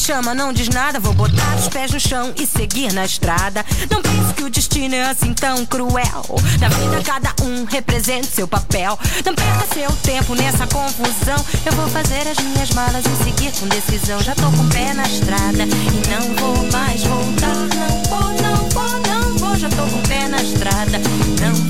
Chama, não diz nada. Vou botar os pés no chão e seguir na estrada. Não pense que o destino é assim tão cruel. Na vida, cada um representa seu papel. Não perca seu tempo nessa confusão. Eu vou fazer as minhas malas e seguir com decisão. Já tô com o pé na estrada e não vou mais voltar. Não vou, não vou, não vou. Já tô com o pé na estrada, não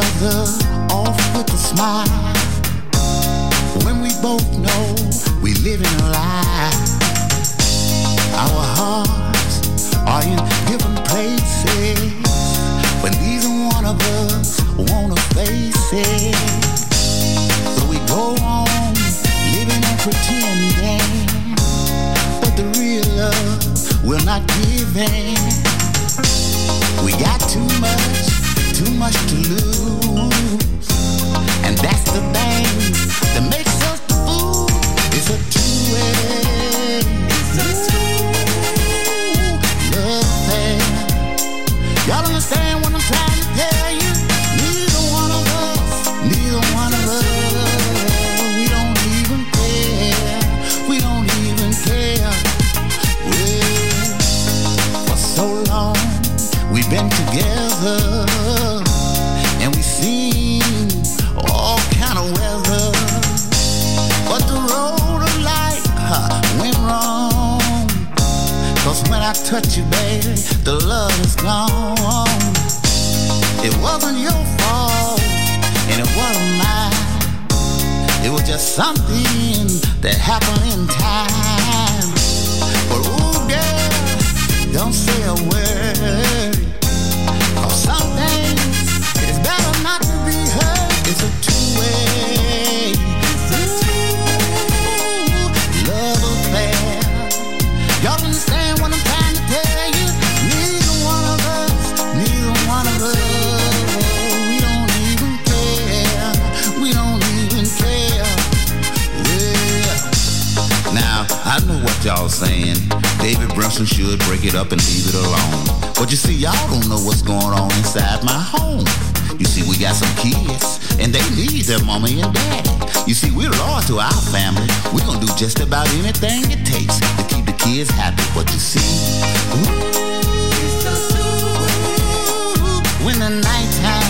Together off with a smile. When we both know we live in a lie. Our hearts are in different places. But neither one of us wanna face it. So we go on living and pretending. But the real love will not give in. We got too much, too much to lose. And that's the thing that makes us something that happened in time. But ooh, girl, don't say a word. I know what y'all saying. David Brunson should break it up and leave it alone. But you see, y'all don't know what's going on inside my home. You see, we got some kids, and they need their mommy and daddy. You see, we're loyal to our family. We're gonna do just about anything it takes to keep the kids happy. But you see, ooh, when the nighttime comes,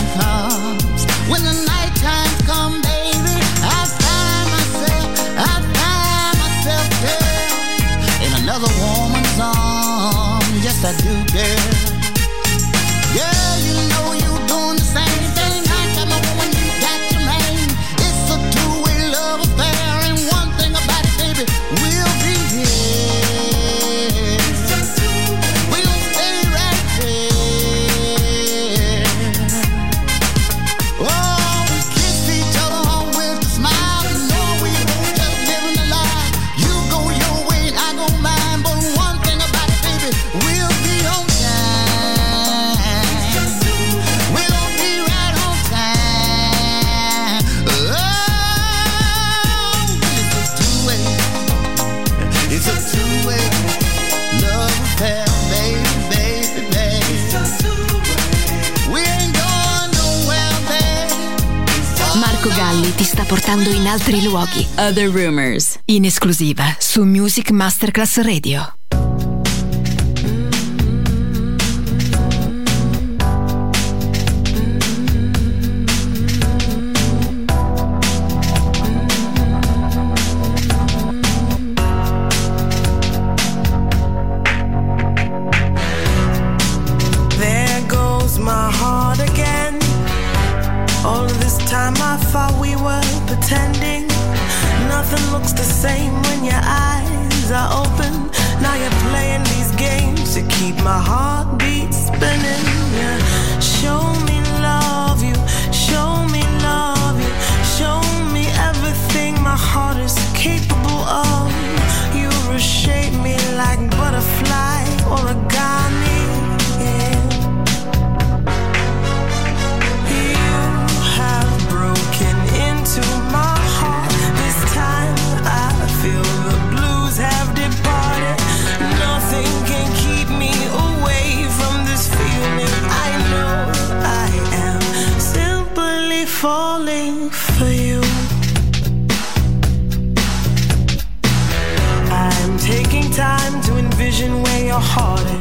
portando in altri luoghi. Other Rumors. In esclusiva su Music Masterclass Radio. All this time I thought we were pretending. Nothing looks the same when your eyes are open. Now you're playing these games to keep my heartbeat spinning. Yeah. Show me love you, show me love you, show me everything my heart is capable of. You reshape me like butterfly origami. Heart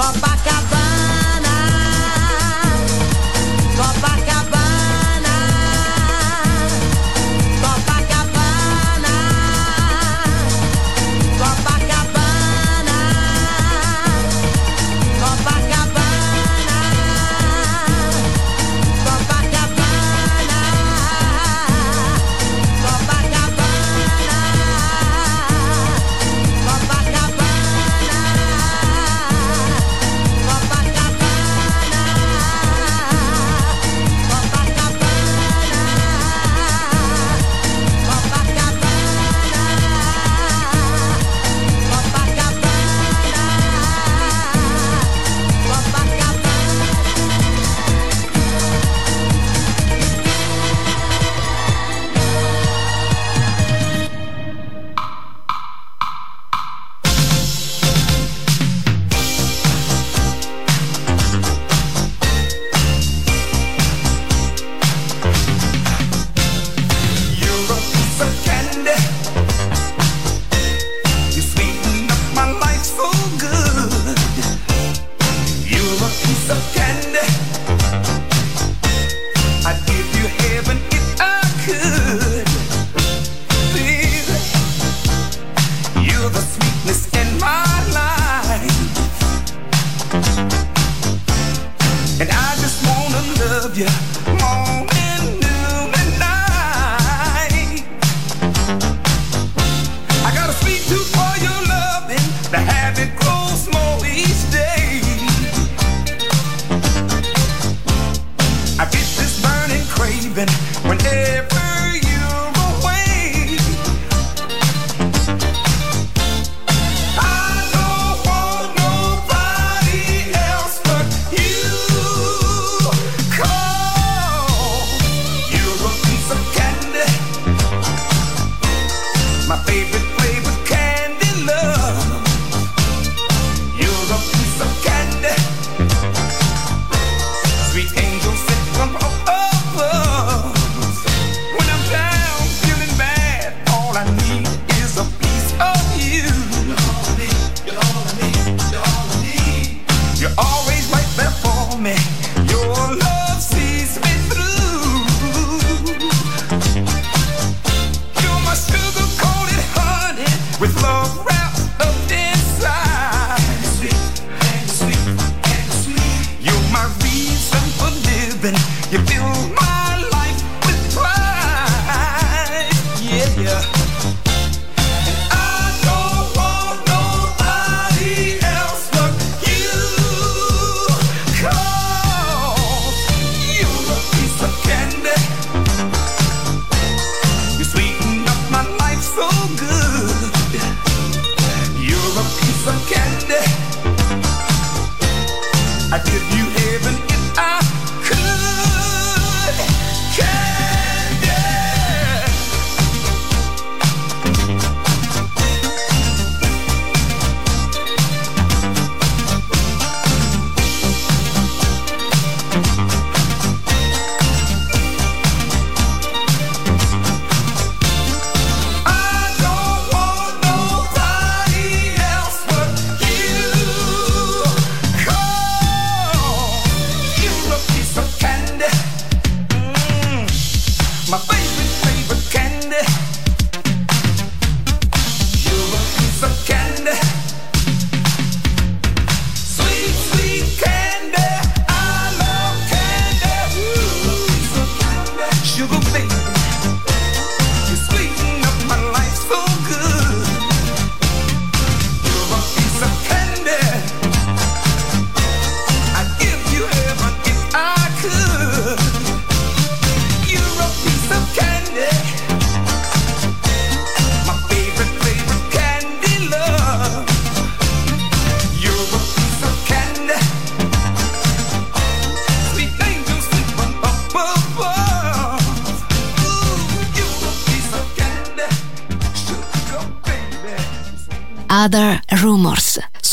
Copacabana,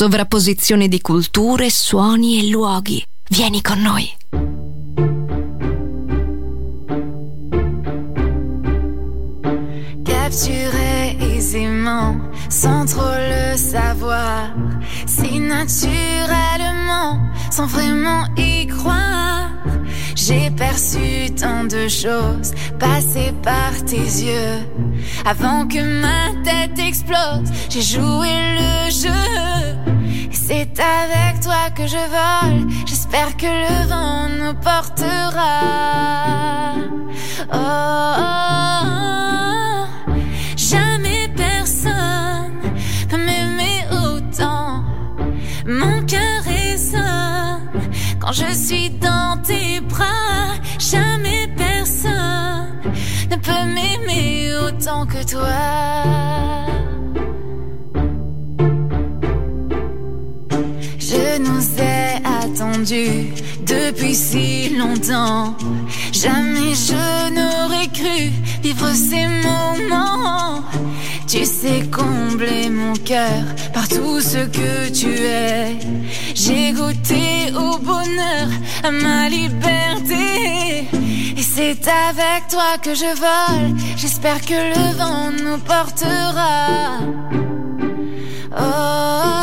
sovrapposizione di culture, suoni e luoghi. Vieni con noi. Capturé aisément, sans trop le savoir, si naturellement, sans vraiment y croire, j'ai perçu tant de choses passer par tes yeux. Avant que ma tête explose, j'ai joué le jeu. C'est avec toi que je vole, j'espère que le vent nous portera. Oh, jamais personne ne peut m'aimer autant. Mon cœur résonne quand je suis dans tes bras. Jamais personne ne peut m'aimer autant que toi. depuis si longtemps. Jamais je n'aurais cru vivre ces moments. Tu sais combler mon cœur par tout ce que tu es. J'ai goûté au bonheur, à ma liberté. Et c'est avec toi que je vole. J'espère que le vent nous portera. Oh.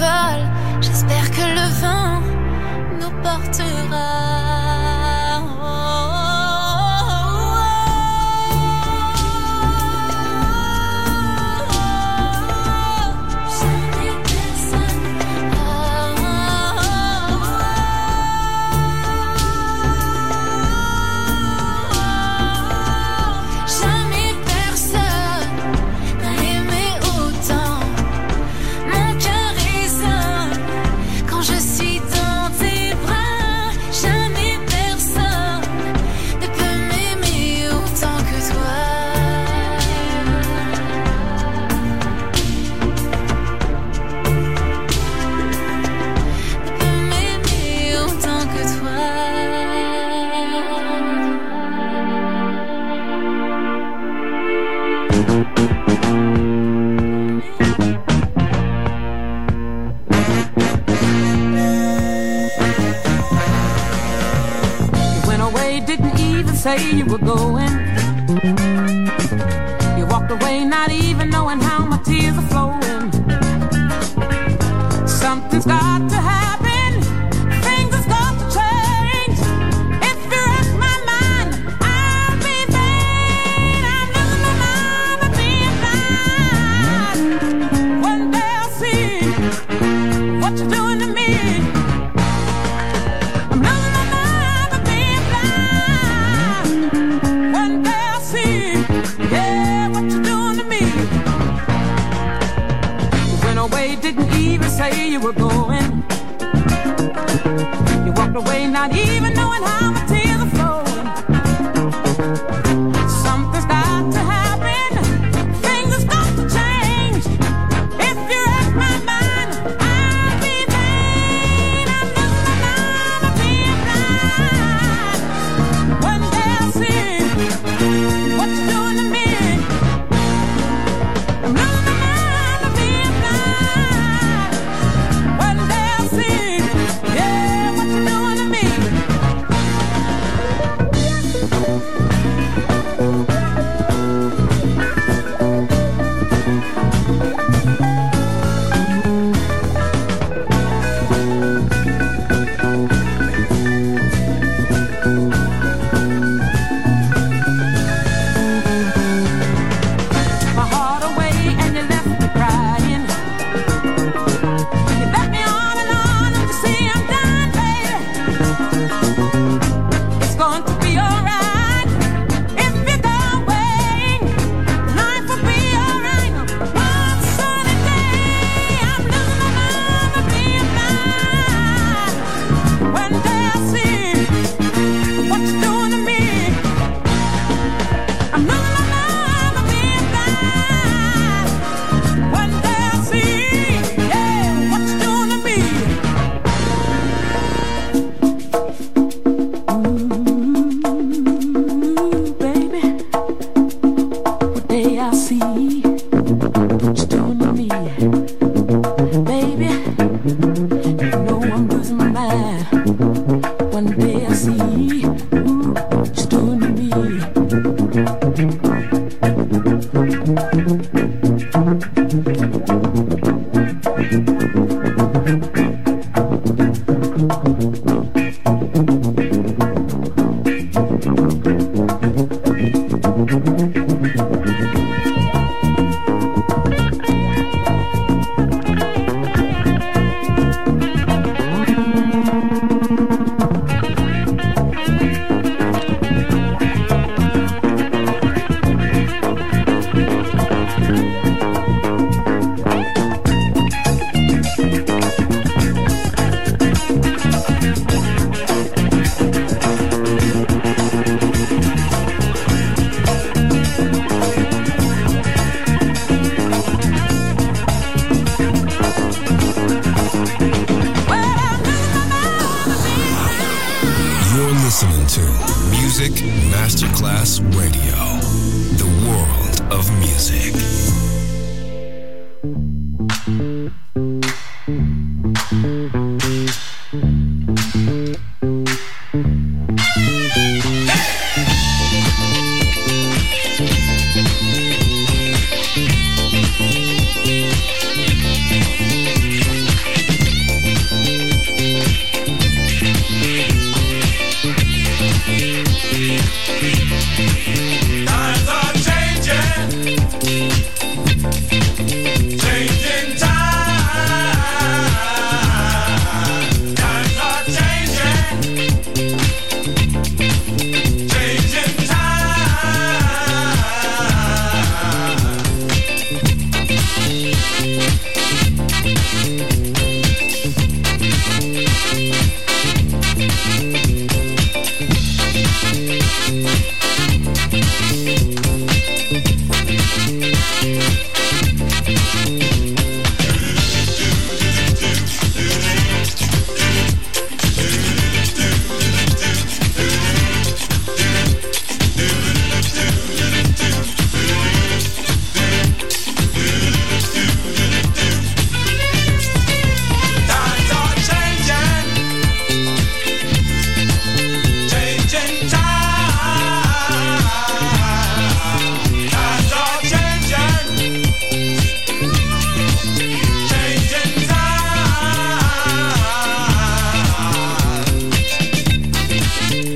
Toi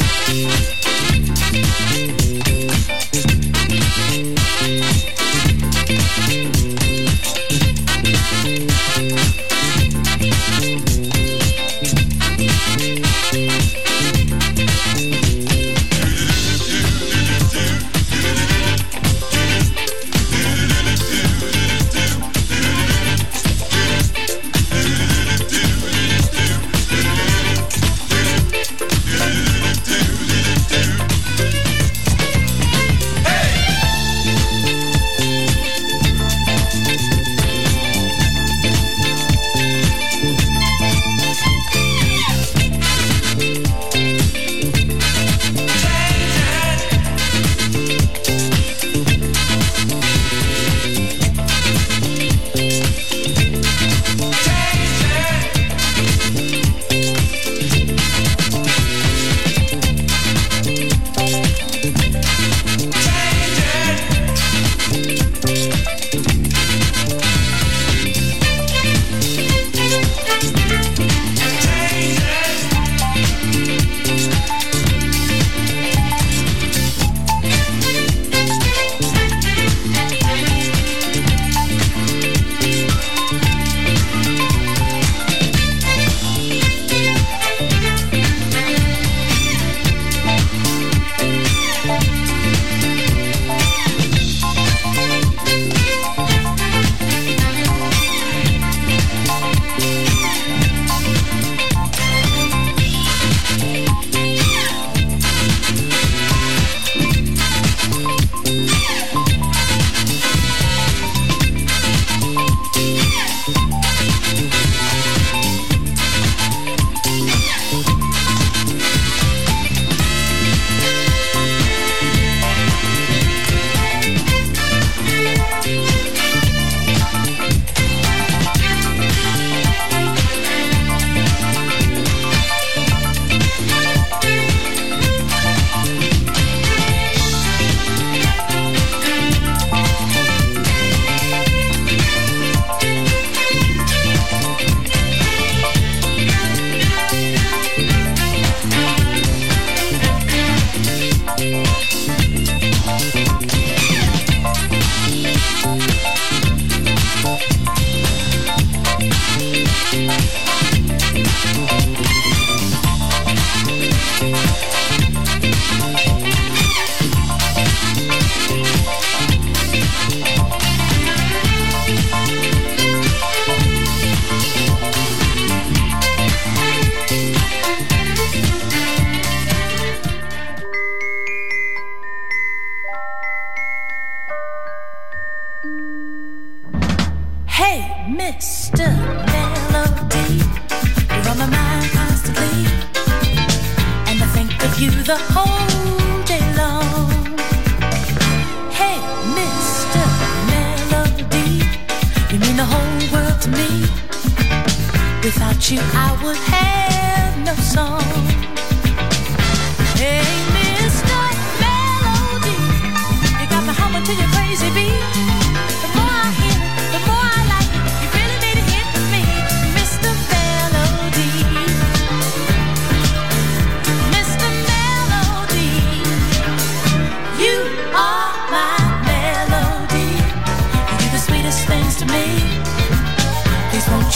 Mm-hmm.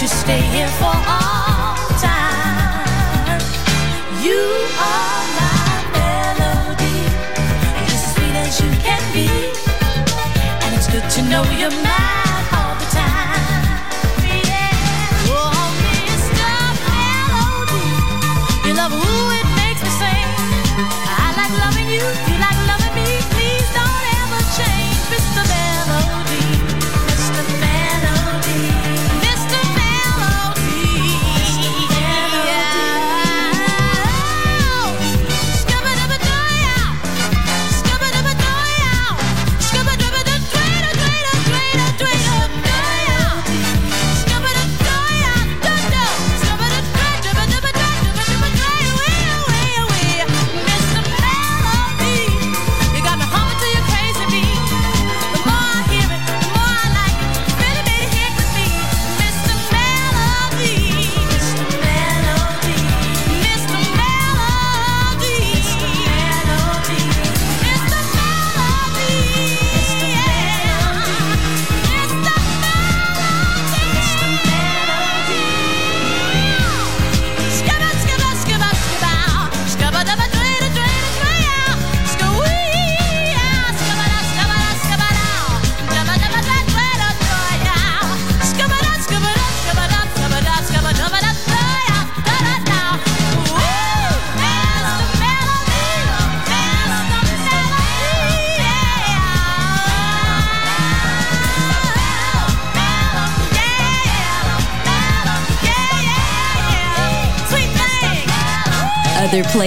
you stay here for all time. You are my melody, as sweet as you can be, and it's good to know you're mine.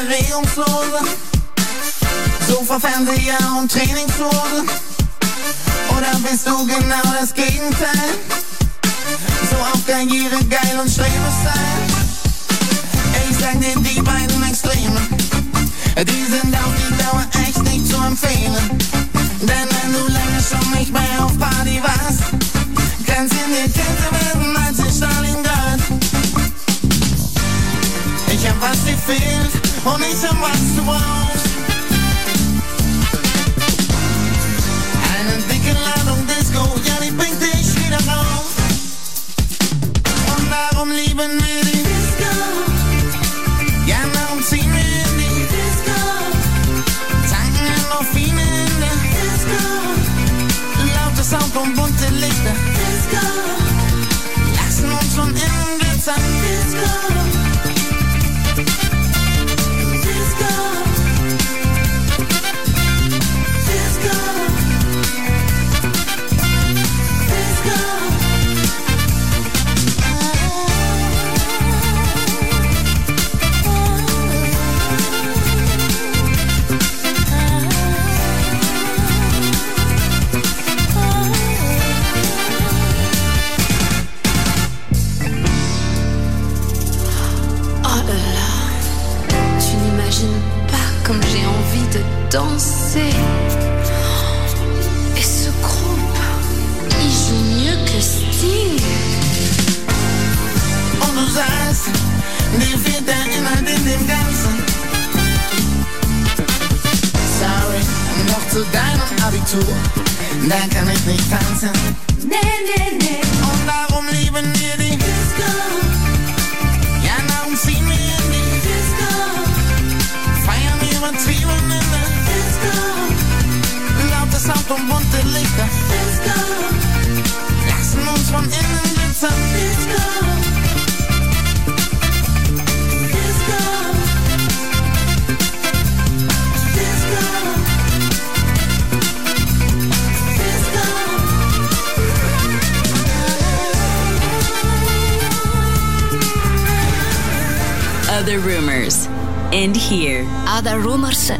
Erregungslose, Sofa, Fernseher und Trainingshose. Oder bist du genau das Gegenteil? So auf Karriere, geil und strebe sein ich sag dir, die beiden Extreme Die sind auf die Dauer echt nicht zu empfehlen. Denn wenn du lange schon nicht mehr auf Party warst Kannst in die Tinte werden als in Stalingrad. Ich hab was gefehlt. only someone to want. En een dikke lading disco, ja die bringt dich wieder And Und darum lieben wir Disco.